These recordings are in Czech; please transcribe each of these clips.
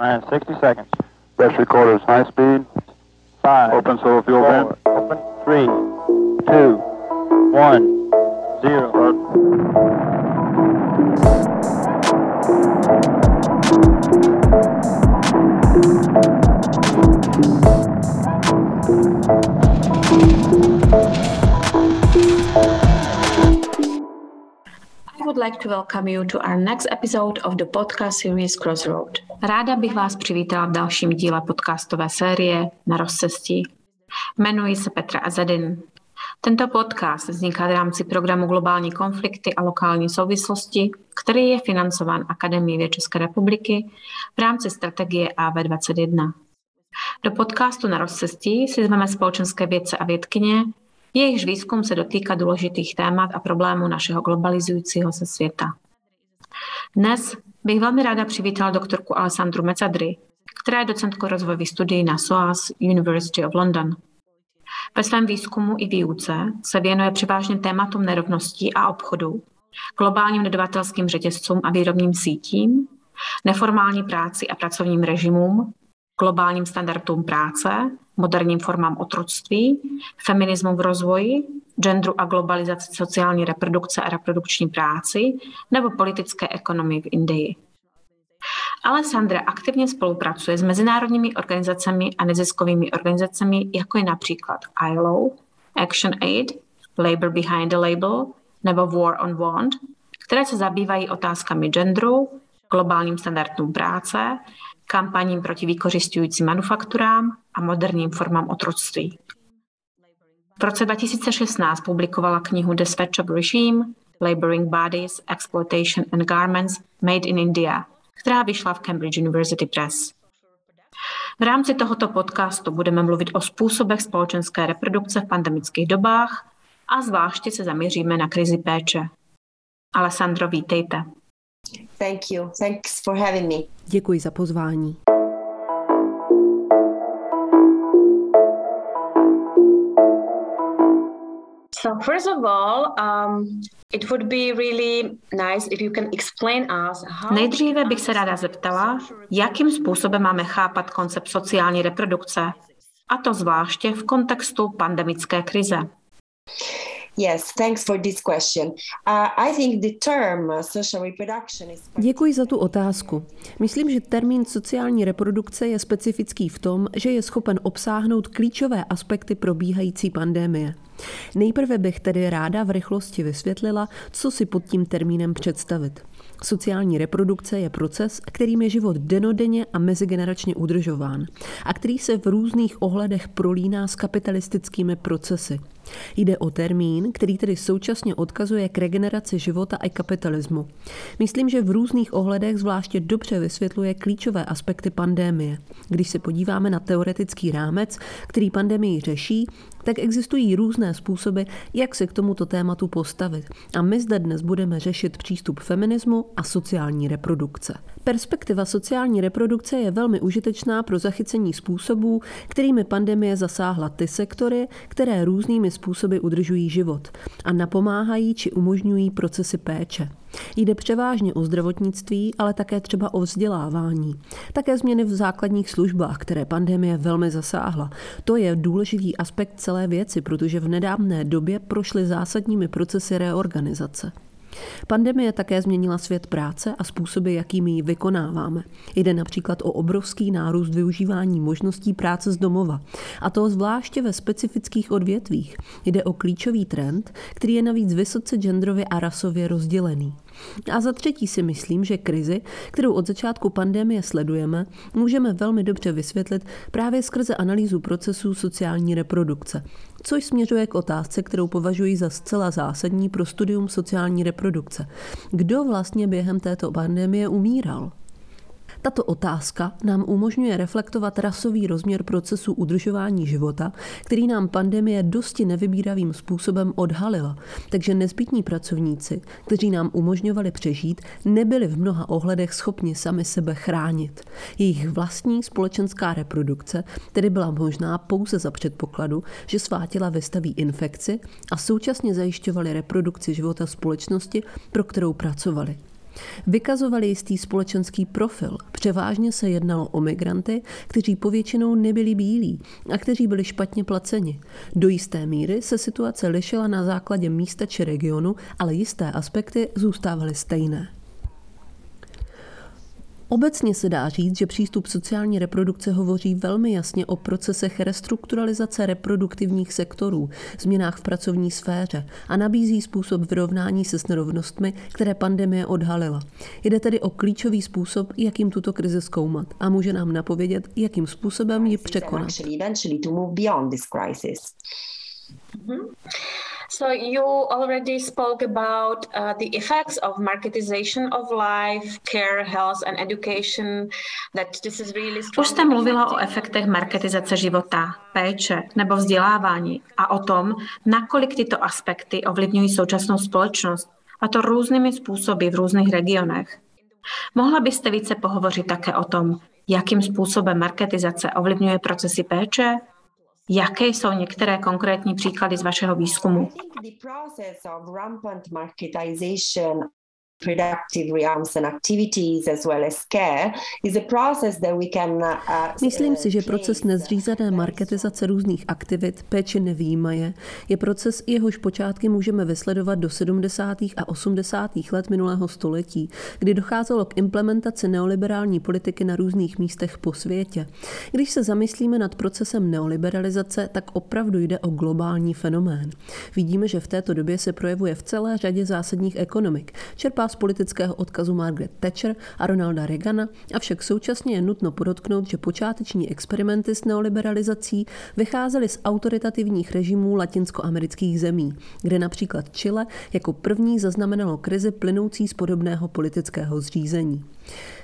Nine, 60 seconds. Best recorders, high speed. Five. Open solo fuel four, vent. Open. Three, two, one, zero. I would like to welcome you to our next episode of the podcast series Crossroad. Ráda bych vás přivítala v dalším díle podcastové série Na rozcestí. Jmenuji se Petra Azadin. Tento podcast vzniká v rámci programu Globální konflikty a lokální souvislosti, který je financován Akademií věd České republiky v rámci strategie AV21. Do podcastu Na rozcestí si zveme společenské vědce a vědkyně, Jejichž výzkum se dotýká důležitých témat a problémů našeho globalizujícího se světa. Dnes bych velmi ráda přivítala doktorku Alessandru Mecadry, která je docentkou rozvojových studií na SOAS University of London. Ve svém výzkumu i výuce se věnuje převážně tématům nerovností a obchodu, globálním dodavatelským řetězcům a výrobním sítím, neformální práci a pracovním režimům, globálním standardům práce, moderním formám otroctví, feminismu v rozvoji, genderu a globalizaci sociální reprodukce a reprodukční práci nebo politické ekonomii v Indii. Alessandra aktivně spolupracuje s mezinárodními organizacemi a neziskovými organizacemi, jako je například ILO, Action Aid, Labor Behind the Label nebo War on Want, které se zabývají otázkami genderu, globálním standardům práce, kampaním proti vykořišťujícím manufakturám a moderním formám otroctví. V roce 2016 publikovala knihu The Sweatshop Regime, Laboring Bodies, Exploitation and Garments Made in India, která vyšla v Cambridge University Press. V rámci tohoto podcastu budeme mluvit o způsobech společenské reprodukce v pandemických dobách a zvláště se zaměříme na krizi péče. Alessandro, vítejte. Thank you. Thanks for having me. Děkuji za pozvání. So first of all, um, it would be really nice if you can explain us how Nejdříve bych se ráda zeptala, jakým způsobem máme chápat koncept sociální reprodukce, a to zvláště v kontextu pandemické krize. Yes, thanks for this question. I think the term social reproduction is Děkuji za tu otázku. Myslím, že termín sociální reprodukce je specifický v tom, že je schopen obsáhnout klíčové aspekty probíhající pandémie. Nejprve bych tedy ráda v rychlosti vysvětlila, co si pod tím termínem představit. Sociální reprodukce je proces, kterým je život denodenně a mezigeneračně udržován a který se v různých ohledech prolíná s kapitalistickými procesy. Jde o termín, který tedy současně odkazuje k regeneraci života a kapitalismu. Myslím, že v různých ohledech zvláště dobře vysvětluje klíčové aspekty pandémie. Když se podíváme na teoretický rámec, který pandemii řeší, tak existují různé způsoby, jak se k tomuto tématu postavit. A my zde dnes budeme řešit přístup feminismu a sociální reprodukce. Perspektiva sociální reprodukce je velmi užitečná pro zachycení způsobů, kterými pandemie zasáhla ty sektory, které různými způsoby udržují život a napomáhají či umožňují procesy péče. Jde převážně o zdravotnictví, ale také třeba o vzdělávání. Také změny v základních službách, které pandemie velmi zasáhla. To je důležitý aspekt celé věci, protože v nedávné době prošly zásadními procesy reorganizace. Pandemie také změnila svět práce a způsoby, jakými ji vykonáváme. Jde například o obrovský nárůst využívání možností práce z domova. A to zvláště ve specifických odvětvích. Jde o klíčový trend, který je navíc vysoce genderově a rasově rozdělený. A za třetí si myslím, že krizi, kterou od začátku pandemie sledujeme, můžeme velmi dobře vysvětlit právě skrze analýzu procesů sociální reprodukce, což směřuje k otázce, kterou považuji za zcela zásadní pro studium sociální reprodukce. Kdo vlastně během této pandemie umíral? Tato otázka nám umožňuje reflektovat rasový rozměr procesu udržování života, který nám pandemie dosti nevybíravým způsobem odhalila. Takže nezbytní pracovníci, kteří nám umožňovali přežít, nebyli v mnoha ohledech schopni sami sebe chránit. Jejich vlastní společenská reprodukce tedy byla možná pouze za předpokladu, že svá těla vystaví infekci a současně zajišťovali reprodukci života společnosti, pro kterou pracovali. Vykazovali jistý společenský profil. Převážně se jednalo o migranty, kteří povětšinou nebyli bílí a kteří byli špatně placeni. Do jisté míry se situace lišila na základě místa či regionu, ale jisté aspekty zůstávaly stejné. Obecně se dá říct, že přístup sociální reprodukce hovoří velmi jasně o procesech restrukturalizace reproduktivních sektorů, změnách v pracovní sféře a nabízí způsob vyrovnání se s nerovnostmi, které pandemie odhalila. Jde tedy o klíčový způsob, jakým tuto krizi zkoumat a může nám napovědět, jakým způsobem ji překonat. Mm-hmm. So you already spoke about uh, the effects of marketization of life, care, health and education. That this is really Už jste mluvila o efektech marketizace života, péče nebo vzdělávání a o tom, nakolik tyto aspekty ovlivňují současnou společnost, a to různými způsoby v různých regionech. Mohla byste více pohovořit také o tom, jakým způsobem marketizace ovlivňuje procesy péče, Jaké jsou některé konkrétní příklady z vašeho výzkumu? Productive realms and activities as well as care is a process that we can uh, Myslím si, že proces nezřízené marketizace různých aktivit, péče nevýjímaje, je proces, jehož počátky můžeme vysledovat do 70. a 80. let minulého století, kdy docházelo k implementaci neoliberální politiky na různých místech po světě. Když se zamyslíme nad procesem neoliberalizace, tak opravdu jde o globální fenomén. Vidíme, že v této době se projevuje v celé řadě zásadních ekonomik. Čerpá z politického odkazu Margaret Thatcher a Ronalda Reagana, avšak současně je nutno podotknout, že počáteční experimenty s neoliberalizací vycházely z autoritativních režimů latinskoamerických zemí, kde například Chile jako první zaznamenalo krizi plynoucí z podobného politického zřízení.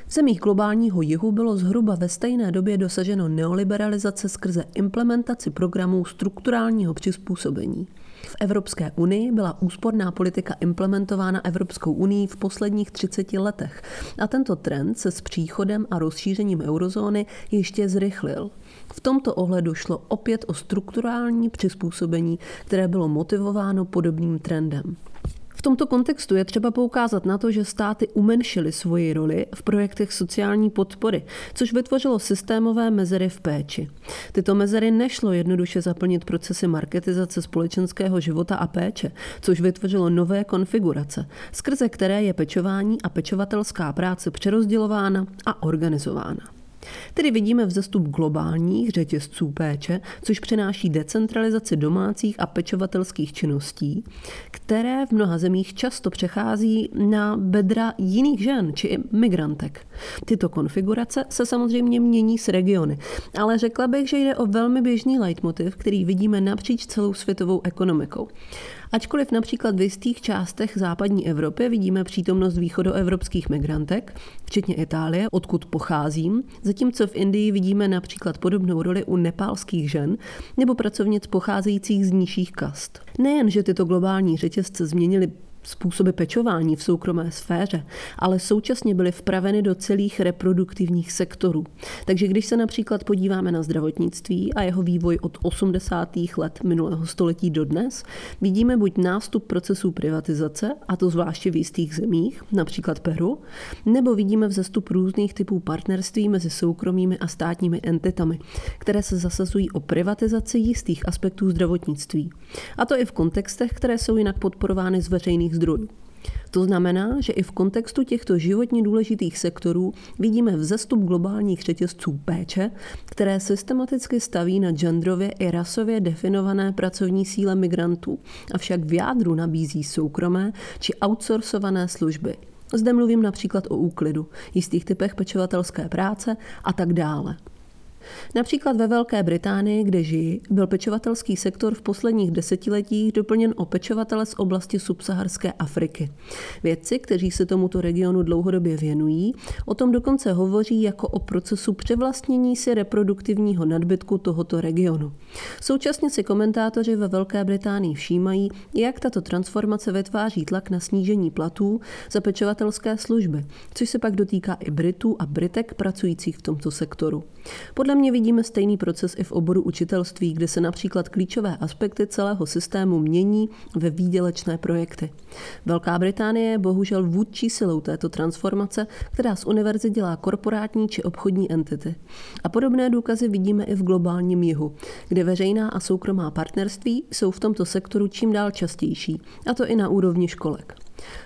V zemích globálního jihu bylo zhruba ve stejné době dosaženo neoliberalizace skrze implementaci programů strukturálního přizpůsobení. V Evropské unii byla úsporná politika implementována Evropskou unii v posledních 30 letech a tento trend se s příchodem a rozšířením eurozóny ještě zrychlil. V tomto ohledu šlo opět o strukturální přizpůsobení, které bylo motivováno podobným trendem. V tomto kontextu je třeba poukázat na to, že státy umenšily svoji roli v projektech sociální podpory, což vytvořilo systémové mezery v péči. Tyto mezery nešlo jednoduše zaplnit procesy marketizace společenského života a péče, což vytvořilo nové konfigurace, skrze které je pečování a pečovatelská práce přerozdělována a organizována. Tedy vidíme vzestup globálních řetězců péče, což přináší decentralizaci domácích a pečovatelských činností, které v mnoha zemích často přechází na bedra jiných žen či migrantek. Tyto konfigurace se samozřejmě mění s regiony, ale řekla bych, že jde o velmi běžný leitmotiv, který vidíme napříč celou světovou ekonomikou. Ačkoliv například v jistých částech západní Evropy vidíme přítomnost východoevropských migrantek, včetně Itálie, odkud pocházím, zatímco v Indii vidíme například podobnou roli u nepálských žen nebo pracovnic pocházejících z nižších kast. Nejen, že tyto globální řetězce změnily způsoby pečování v soukromé sféře, ale současně byly vpraveny do celých reproduktivních sektorů. Takže když se například podíváme na zdravotnictví a jeho vývoj od 80. let minulého století do dnes, vidíme buď nástup procesů privatizace, a to zvláště v jistých zemích, například Peru, nebo vidíme vzestup různých typů partnerství mezi soukromými a státními entitami, které se zasazují o privatizaci jistých aspektů zdravotnictví. A to i v kontextech, které jsou jinak podporovány z veřejných zdrojů. To znamená, že i v kontextu těchto životně důležitých sektorů vidíme vzestup globálních řetězců péče, které systematicky staví na genderově i rasově definované pracovní síle migrantů, avšak v jádru nabízí soukromé či outsourcované služby. Zde mluvím například o úklidu, jistých typech pečovatelské práce a tak dále. Například ve Velké Británii, kde žijí, byl pečovatelský sektor v posledních desetiletích doplněn o pečovatele z oblasti subsaharské Afriky. Vědci, kteří se tomuto regionu dlouhodobě věnují, o tom dokonce hovoří jako o procesu převlastnění si reproduktivního nadbytku tohoto regionu. Současně si komentátoři ve Velké Británii všímají, jak tato transformace vytváří tlak na snížení platů za pečovatelské služby, což se pak dotýká i Britů a Britek pracujících v tomto sektoru. Podle mě vidíme stejný proces i v oboru učitelství, kde se například klíčové aspekty celého systému mění ve výdělečné projekty. Velká Británie je bohužel vůdčí silou této transformace, která z univerzit dělá korporátní či obchodní entity. A podobné důkazy vidíme i v globálním jihu, kde veřejná a soukromá partnerství jsou v tomto sektoru čím dál častější, a to i na úrovni školek.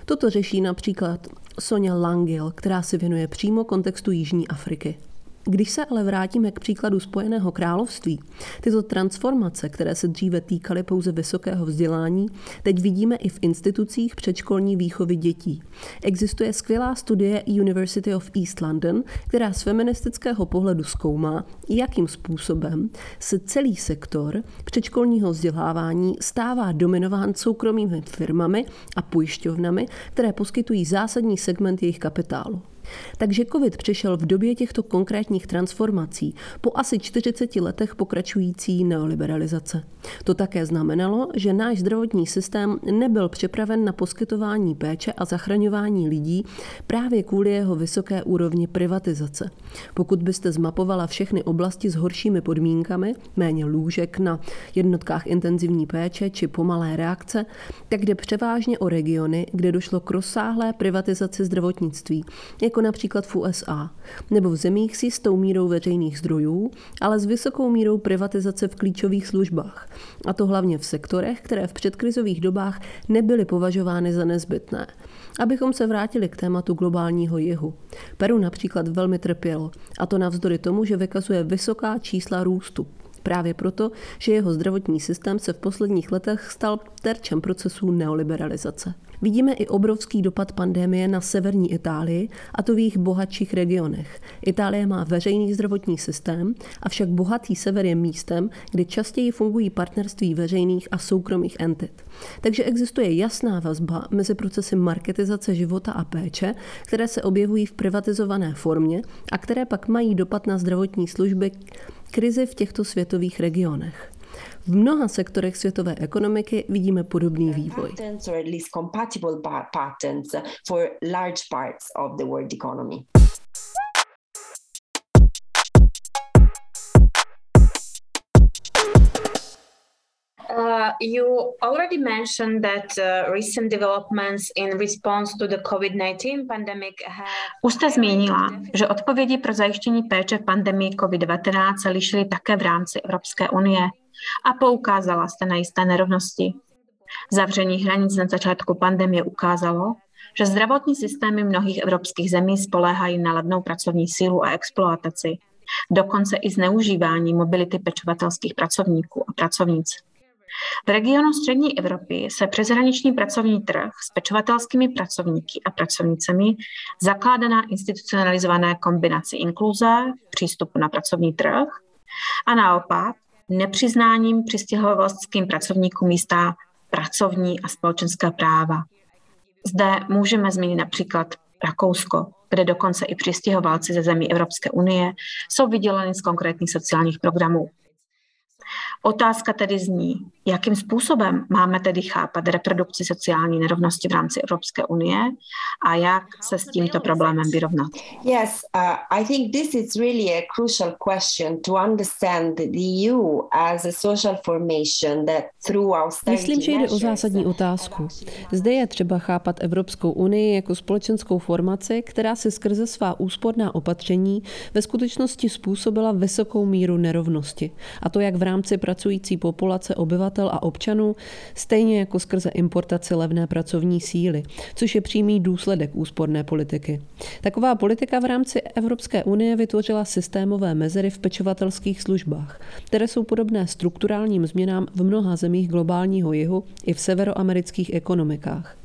Toto řeší například Sonja Langil, která se věnuje přímo kontextu Jižní Afriky. Když se ale vrátíme k příkladu Spojeného království, tyto transformace, které se dříve týkaly pouze vysokého vzdělání, teď vidíme i v institucích předškolní výchovy dětí. Existuje skvělá studie University of East London, která z feministického pohledu zkoumá, jakým způsobem se celý sektor předškolního vzdělávání stává dominován soukromými firmami a pojišťovnami, které poskytují zásadní segment jejich kapitálu. Takže COVID přišel v době těchto konkrétních transformací po asi 40 letech pokračující neoliberalizace. To také znamenalo, že náš zdravotní systém nebyl připraven na poskytování péče a zachraňování lidí právě kvůli jeho vysoké úrovni privatizace. Pokud byste zmapovala všechny oblasti s horšími podmínkami, méně lůžek na jednotkách intenzivní péče či pomalé reakce, tak jde převážně o regiony, kde došlo k rozsáhlé privatizaci zdravotnictví, jako například v USA, nebo v zemích s jistou mírou veřejných zdrojů, ale s vysokou mírou privatizace v klíčových službách. A to hlavně v sektorech, které v předkrizových dobách nebyly považovány za nezbytné. Abychom se vrátili k tématu globálního jihu. Peru například velmi trpělo, a to navzdory tomu, že vykazuje vysoká čísla růstu. Právě proto, že jeho zdravotní systém se v posledních letech stal terčem procesů neoliberalizace. Vidíme i obrovský dopad pandémie na severní Itálii, a to v jejich bohatších regionech. Itálie má veřejný zdravotní systém, avšak bohatý sever je místem, kde častěji fungují partnerství veřejných a soukromých entit. Takže existuje jasná vazba mezi procesy marketizace života a péče, které se objevují v privatizované formě a které pak mají dopad na zdravotní služby krizi v těchto světových regionech. V mnoha sektorech světové ekonomiky vidíme podobný vývoj. Uh, you already mentioned that uh, recent developments in response to the COVID-19 pandemic have... Už jste zmínila, že odpovědi pro zajištění péče v pandemii COVID-19 se lišily také v rámci Evropské unie a poukázala jste na jisté nerovnosti. Zavření hranic na začátku pandemie ukázalo, že zdravotní systémy mnohých evropských zemí spoléhají na levnou pracovní sílu a exploataci, dokonce i zneužívání mobility pečovatelských pracovníků a pracovnic. V regionu střední Evropy se přeshraniční pracovní trh s pečovatelskými pracovníky a pracovnicemi zakládá na institucionalizované kombinaci inkluze, přístupu na pracovní trh a naopak nepřiznáním přistěhovalským pracovníkům místa pracovní a společenská práva. Zde můžeme zmínit například Rakousko, kde dokonce i přistěhovalci ze zemí Evropské unie jsou vyděleni z konkrétních sociálních programů. Otázka tedy zní, jakým způsobem máme tedy chápat reprodukci sociální nerovnosti v rámci Evropské unie a jak se s tímto problémem vyrovnat. Yes, uh, I think this is really a crucial question to understand the EU as a social formation that through Myslím, že jde o zásadní otázku. Zde je třeba chápat Evropskou unii jako společenskou formaci, která se skrze svá úsporná opatření ve skutečnosti způsobila vysokou míru nerovnosti. A to jak v rámci pracující populace obyvatel a občanů, stejně jako skrze importaci levné pracovní síly, což je přímý důsledek úsporné politiky. Taková politika v rámci Evropské unie vytvořila systémové mezery v pečovatelských službách, které jsou podobné strukturálním změnám v mnoha zemích globálního jihu i v severoamerických ekonomikách.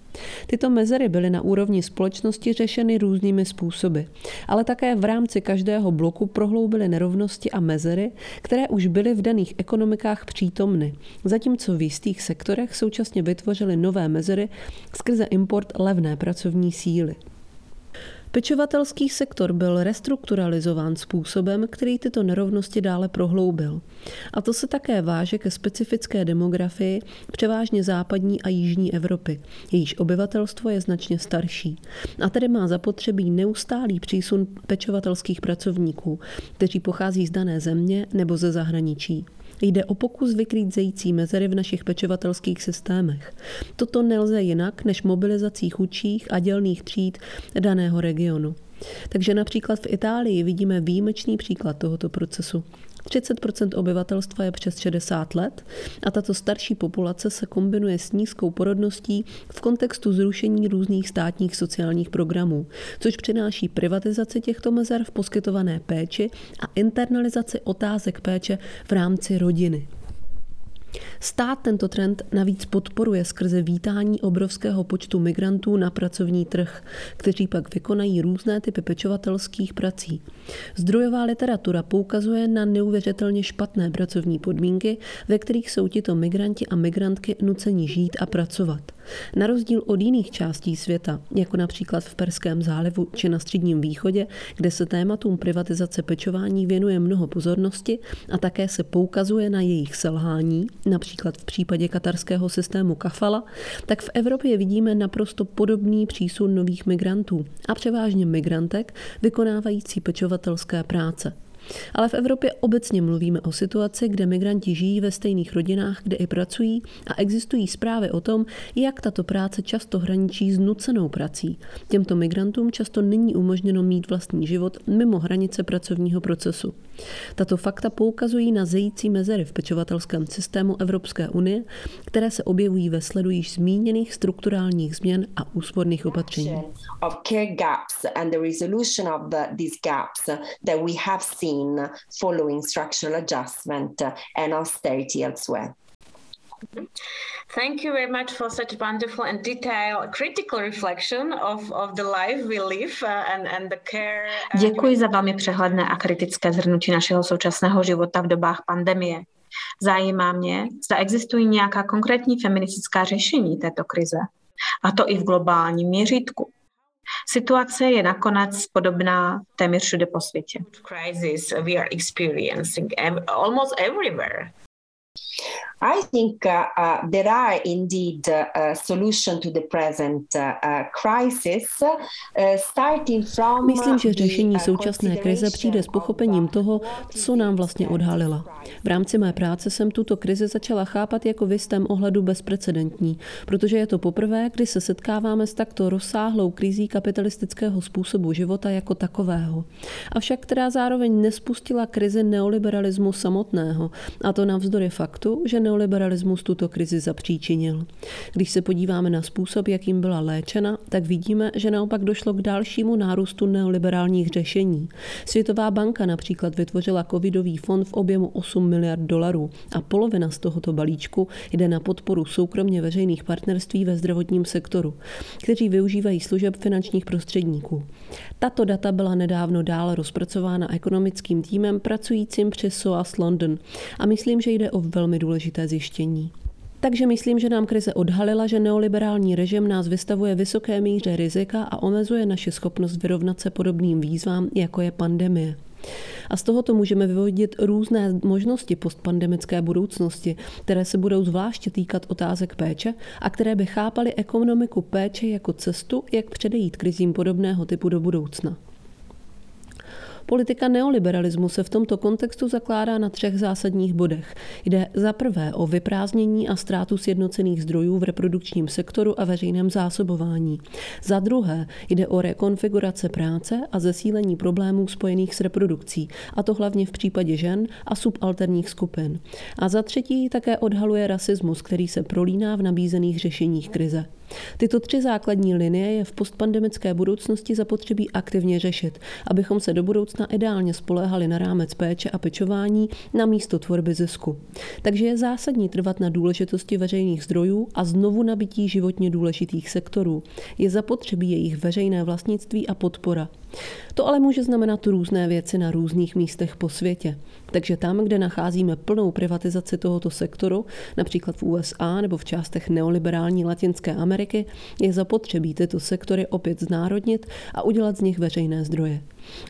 Tyto mezery byly na úrovni společnosti řešeny různými způsoby, ale také v rámci každého bloku prohloubily nerovnosti a mezery, které už byly v daných ekonomikách přítomny, zatímco v jistých sektorech současně vytvořily nové mezery skrze import levné pracovní síly. Pečovatelský sektor byl restrukturalizován způsobem, který tyto nerovnosti dále prohloubil. A to se také váže ke specifické demografii převážně západní a jižní Evropy, jejíž obyvatelstvo je značně starší. A tedy má zapotřebí neustálý přísun pečovatelských pracovníků, kteří pochází z dané země nebo ze zahraničí. Jde o pokus vykrýt zející mezery v našich pečovatelských systémech. Toto nelze jinak než mobilizací chudších a dělných tříd daného regionu. Takže například v Itálii vidíme výjimečný příklad tohoto procesu. 30% obyvatelstva je přes 60 let a tato starší populace se kombinuje s nízkou porodností v kontextu zrušení různých státních sociálních programů, což přináší privatizaci těchto mezer v poskytované péči a internalizaci otázek péče v rámci rodiny. Stát tento trend navíc podporuje skrze vítání obrovského počtu migrantů na pracovní trh, kteří pak vykonají různé typy pečovatelských prací. Zdrojová literatura poukazuje na neuvěřitelně špatné pracovní podmínky, ve kterých jsou tito migranti a migrantky nuceni žít a pracovat. Na rozdíl od jiných částí světa, jako například v Perském zálivu či na Středním východě, kde se tématům privatizace pečování věnuje mnoho pozornosti a také se poukazuje na jejich selhání, například v případě katarského systému kafala, tak v Evropě vidíme naprosto podobný přísun nových migrantů a převážně migrantek vykonávající pečovatelské práce. Ale v Evropě obecně mluvíme o situaci, kde migranti žijí ve stejných rodinách, kde i pracují a existují zprávy o tom, jak tato práce často hraničí s nucenou prací. Těmto migrantům často není umožněno mít vlastní život mimo hranice pracovního procesu. Tato fakta poukazují na zející mezery v pečovatelském systému Evropské unie, které se objevují ve sledu již zmíněných strukturálních změn a úsporných opatření. Of care gaps and the resolution of the, these gaps that we have seen following structural adjustment and austerity elsewhere. Thank you very much for such wonderful and detailed critical reflection of, of the life we live uh, and, and the care. Uh, Děkuji za velmi přehledné a kritické zhrnutí našeho současného života v dobách pandemie. Zajímá mě, zda existují nějaká konkrétní feministická řešení této krize, a to i v globálním měřítku. Situace je nakonec podobná téměř všude po světě. I think uh, uh, there are indeed uh, a solution to the present uh, uh, crisis, uh, starting from Myslím, že řešení současné krize přijde s pochopením toho, co nám vlastně odhalila. V rámci mé práce jsem tuto krizi začala chápat jako v jistém ohledu bezprecedentní, protože je to poprvé, kdy se setkáváme s takto rozsáhlou krizí kapitalistického způsobu života jako takového. Avšak která zároveň nespustila krizi neoliberalismu samotného, a to navzdory faktu, že neoliberalismus tuto krizi zapříčinil. Když se podíváme na způsob, jakým byla léčena, tak vidíme, že naopak došlo k dalšímu nárůstu neoliberálních řešení. Světová banka například vytvořila covidový fond v objemu 8 miliard dolarů a polovina z tohoto balíčku jde na podporu soukromně veřejných partnerství ve zdravotním sektoru, kteří využívají služeb finančních prostředníků. Tato data byla nedávno dále rozpracována ekonomickým týmem pracujícím při SOAS London a myslím, že jde o velmi důležité zjištění. Takže myslím, že nám krize odhalila, že neoliberální režim nás vystavuje vysoké míře rizika a omezuje naši schopnost vyrovnat se podobným výzvám, jako je pandemie. A z tohoto můžeme vyvodit různé možnosti postpandemické budoucnosti, které se budou zvláště týkat otázek péče a které by chápaly ekonomiku péče jako cestu, jak předejít krizím podobného typu do budoucna. Politika neoliberalismu se v tomto kontextu zakládá na třech zásadních bodech. Jde za prvé o vyprázdnění a ztrátu sjednocených zdrojů v reprodukčním sektoru a veřejném zásobování. Za druhé jde o rekonfigurace práce a zesílení problémů spojených s reprodukcí, a to hlavně v případě žen a subalterních skupin. A za třetí také odhaluje rasismus, který se prolíná v nabízených řešeních krize. Tyto tři základní linie je v postpandemické budoucnosti zapotřebí aktivně řešit, abychom se do budoucna ideálně spoléhali na rámec péče a pečování na místo tvorby zisku. Takže je zásadní trvat na důležitosti veřejných zdrojů a znovu nabití životně důležitých sektorů. Je zapotřebí jejich veřejné vlastnictví a podpora. To ale může znamenat různé věci na různých místech po světě. Takže tam, kde nacházíme plnou privatizaci tohoto sektoru, například v USA nebo v částech neoliberální Latinské Ameriky, je zapotřebí tyto sektory opět znárodnit a udělat z nich veřejné zdroje.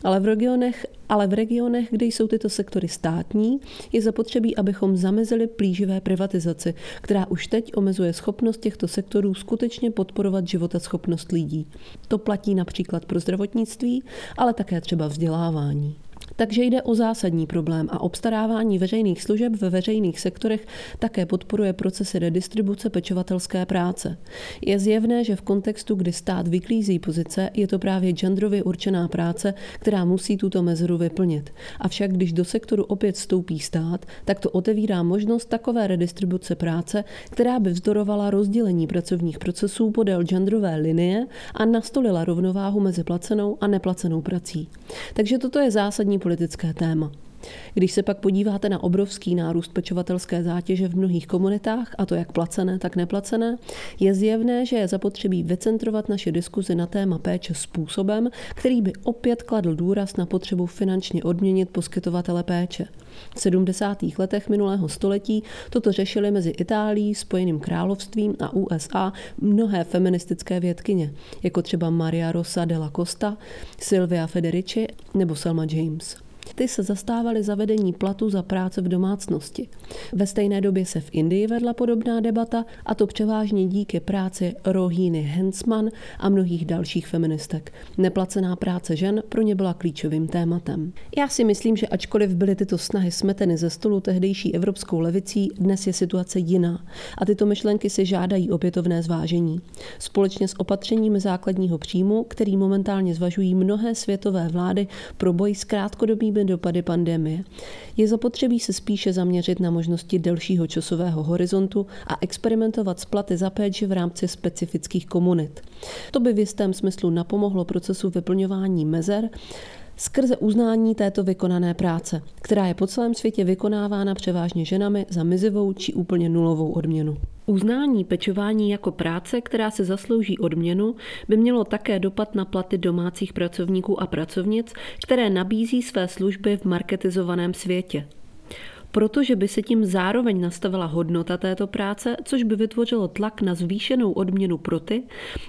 Ale v regionech, ale v regionech, kde jsou tyto sektory státní, je zapotřebí, abychom zamezili plíživé privatizaci, která už teď omezuje schopnost těchto sektorů skutečně podporovat životaschopnost lidí. To platí například pro zdravotnictví, ale také třeba vzdělávání. Takže jde o zásadní problém a obstarávání veřejných služeb ve veřejných sektorech také podporuje procesy redistribuce pečovatelské práce. Je zjevné, že v kontextu, kdy stát vyklízí pozice, je to právě genderově určená práce, která musí tuto mezeru vyplnit. Avšak když do sektoru opět vstoupí stát, tak to otevírá možnost takové redistribuce práce, která by vzdorovala rozdělení pracovních procesů podél genderové linie a nastolila rovnováhu mezi placenou a neplacenou prací. Takže toto je zásadní politické téma. Když se pak podíváte na obrovský nárůst pečovatelské zátěže v mnohých komunitách, a to jak placené, tak neplacené, je zjevné, že je zapotřebí vycentrovat naše diskuzi na téma péče způsobem, který by opět kladl důraz na potřebu finančně odměnit poskytovatele péče. V 70. letech minulého století toto řešili mezi Itálií, Spojeným královstvím a USA mnohé feministické vědkyně, jako třeba Maria Rosa de la Costa, Silvia Federici nebo Selma James. Ty se zastávaly zavedení platu za práce v domácnosti. Ve stejné době se v Indii vedla podobná debata a to převážně díky práci Rohiny Hensman a mnohých dalších feministek. Neplacená práce žen pro ně byla klíčovým tématem. Já si myslím, že ačkoliv byly tyto snahy smeteny ze stolu tehdejší evropskou levicí, dnes je situace jiná a tyto myšlenky si žádají opětovné zvážení. Společně s opatřeními základního příjmu, který momentálně zvažují mnohé světové vlády pro boj s krátkodobými způsobí dopady pandemie. Je zapotřebí se spíše zaměřit na možnosti delšího časového horizontu a experimentovat s platy za péči v rámci specifických komunit. To by v jistém smyslu napomohlo procesu vyplňování mezer, skrze uznání této vykonané práce, která je po celém světě vykonávána převážně ženami za mizivou či úplně nulovou odměnu. Uznání pečování jako práce, která se zaslouží odměnu, by mělo také dopad na platy domácích pracovníků a pracovnic, které nabízí své služby v marketizovaném světě protože by se tím zároveň nastavila hodnota této práce, což by vytvořilo tlak na zvýšenou odměnu pro ty,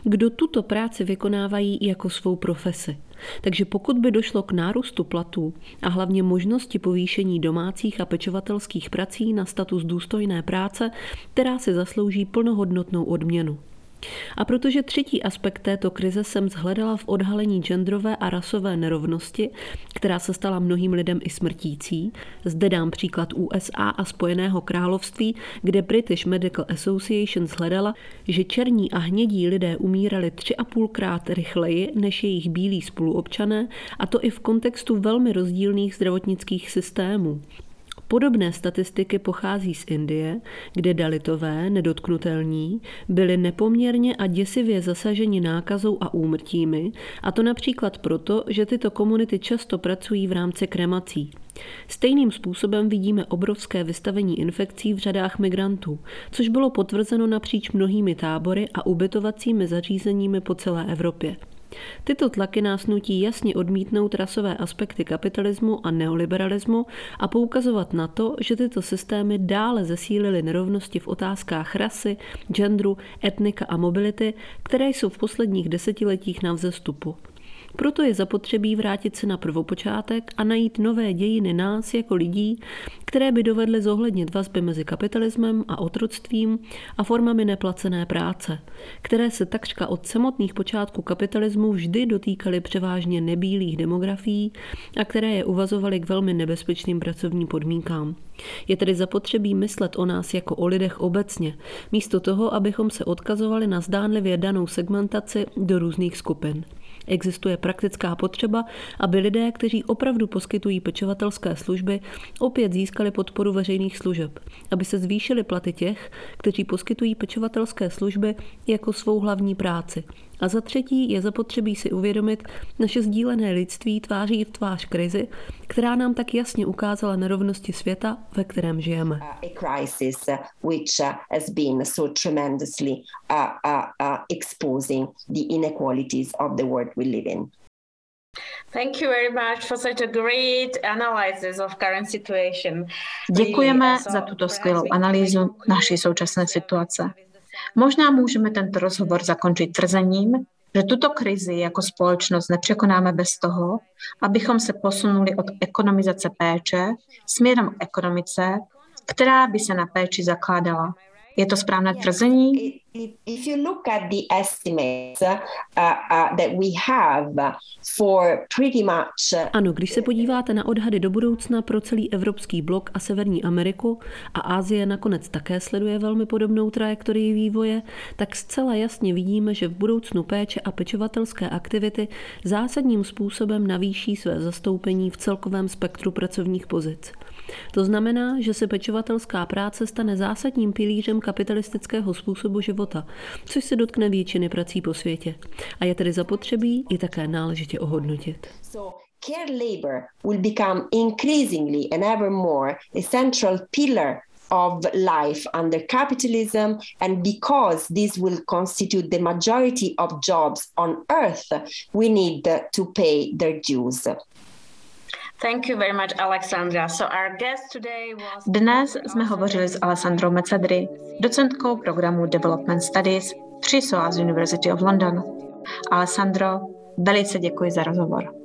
kdo tuto práci vykonávají jako svou profesi. Takže pokud by došlo k nárůstu platů a hlavně možnosti povýšení domácích a pečovatelských prací na status důstojné práce, která si zaslouží plnohodnotnou odměnu. A protože třetí aspekt této krize jsem zhledala v odhalení genderové a rasové nerovnosti, která se stala mnohým lidem i smrtící, zde dám příklad USA a Spojeného království, kde British Medical Association zhledala, že černí a hnědí lidé umírali tři a půlkrát rychleji než jejich bílí spoluobčané, a to i v kontextu velmi rozdílných zdravotnických systémů. Podobné statistiky pochází z Indie, kde dalitové, nedotknutelní, byli nepoměrně a děsivě zasaženi nákazou a úmrtími, a to například proto, že tyto komunity často pracují v rámci kremací. Stejným způsobem vidíme obrovské vystavení infekcí v řadách migrantů, což bylo potvrzeno napříč mnohými tábory a ubytovacími zařízeními po celé Evropě. Tyto tlaky nás nutí jasně odmítnout rasové aspekty kapitalismu a neoliberalismu a poukazovat na to, že tyto systémy dále zesílily nerovnosti v otázkách rasy, genderu, etnika a mobility, které jsou v posledních desetiletích na vzestupu. Proto je zapotřebí vrátit se na prvopočátek a najít nové dějiny nás jako lidí, které by dovedly zohlednit vazby mezi kapitalismem a otroctvím a formami neplacené práce, které se takřka od samotných počátků kapitalismu vždy dotýkaly převážně nebílých demografií a které je uvazovaly k velmi nebezpečným pracovním podmínkám. Je tedy zapotřebí myslet o nás jako o lidech obecně, místo toho, abychom se odkazovali na zdánlivě danou segmentaci do různých skupin. Existuje praktická potřeba, aby lidé, kteří opravdu poskytují pečovatelské služby, opět získali podporu veřejných služeb, aby se zvýšily platy těch, kteří poskytují pečovatelské služby jako svou hlavní práci, a za třetí je zapotřebí si uvědomit naše sdílené lidství tváří v tvář krizi, která nám tak jasně ukázala nerovnosti světa, ve kterém žijeme. A crisis which has been so tremendously uh, uh, uh, exposing the inequalities of the world we live in. Thank you very much for such a great analysis of current situation. Děkujeme za tuto skvělou analýzu naší současné situace. Možná můžeme tento rozhovor zakončit tvrzením, že tuto krizi jako společnost nepřekonáme bez toho, abychom se posunuli od ekonomizace péče směrem k ekonomice, která by se na péči zakládala. Je to správné tvrzení? If you look at the estimates uh, uh, that we have for pretty much... Uh, ano, když se podíváte na odhady do budoucna pro celý evropský blok a Severní Ameriku a Ázie nakonec také sleduje velmi podobnou trajektorii vývoje, tak zcela jasně vidíme, že v budoucnu péče a pečovatelské aktivity zásadním způsobem navýší své zastoupení v celkovém spektru pracovních pozic. To znamená, že se pečovatelská práce stane zásadním pilířem kapitalistického způsobu života, což se dotkne většiny prací po světě. A je tedy zapotřebí i také náležitě ohodnotit. care labor will become increasingly and ever more a central pillar of life under capitalism, and because this will constitute the majority of jobs on earth, we need to pay their dues. Thank you very much, Alexandra. So our guest today was... Dnes jsme hovořili s Alessandrou Mecedry, docentkou programu Development Studies při SOAS University of London. Alessandro, velice děkuji za rozhovor.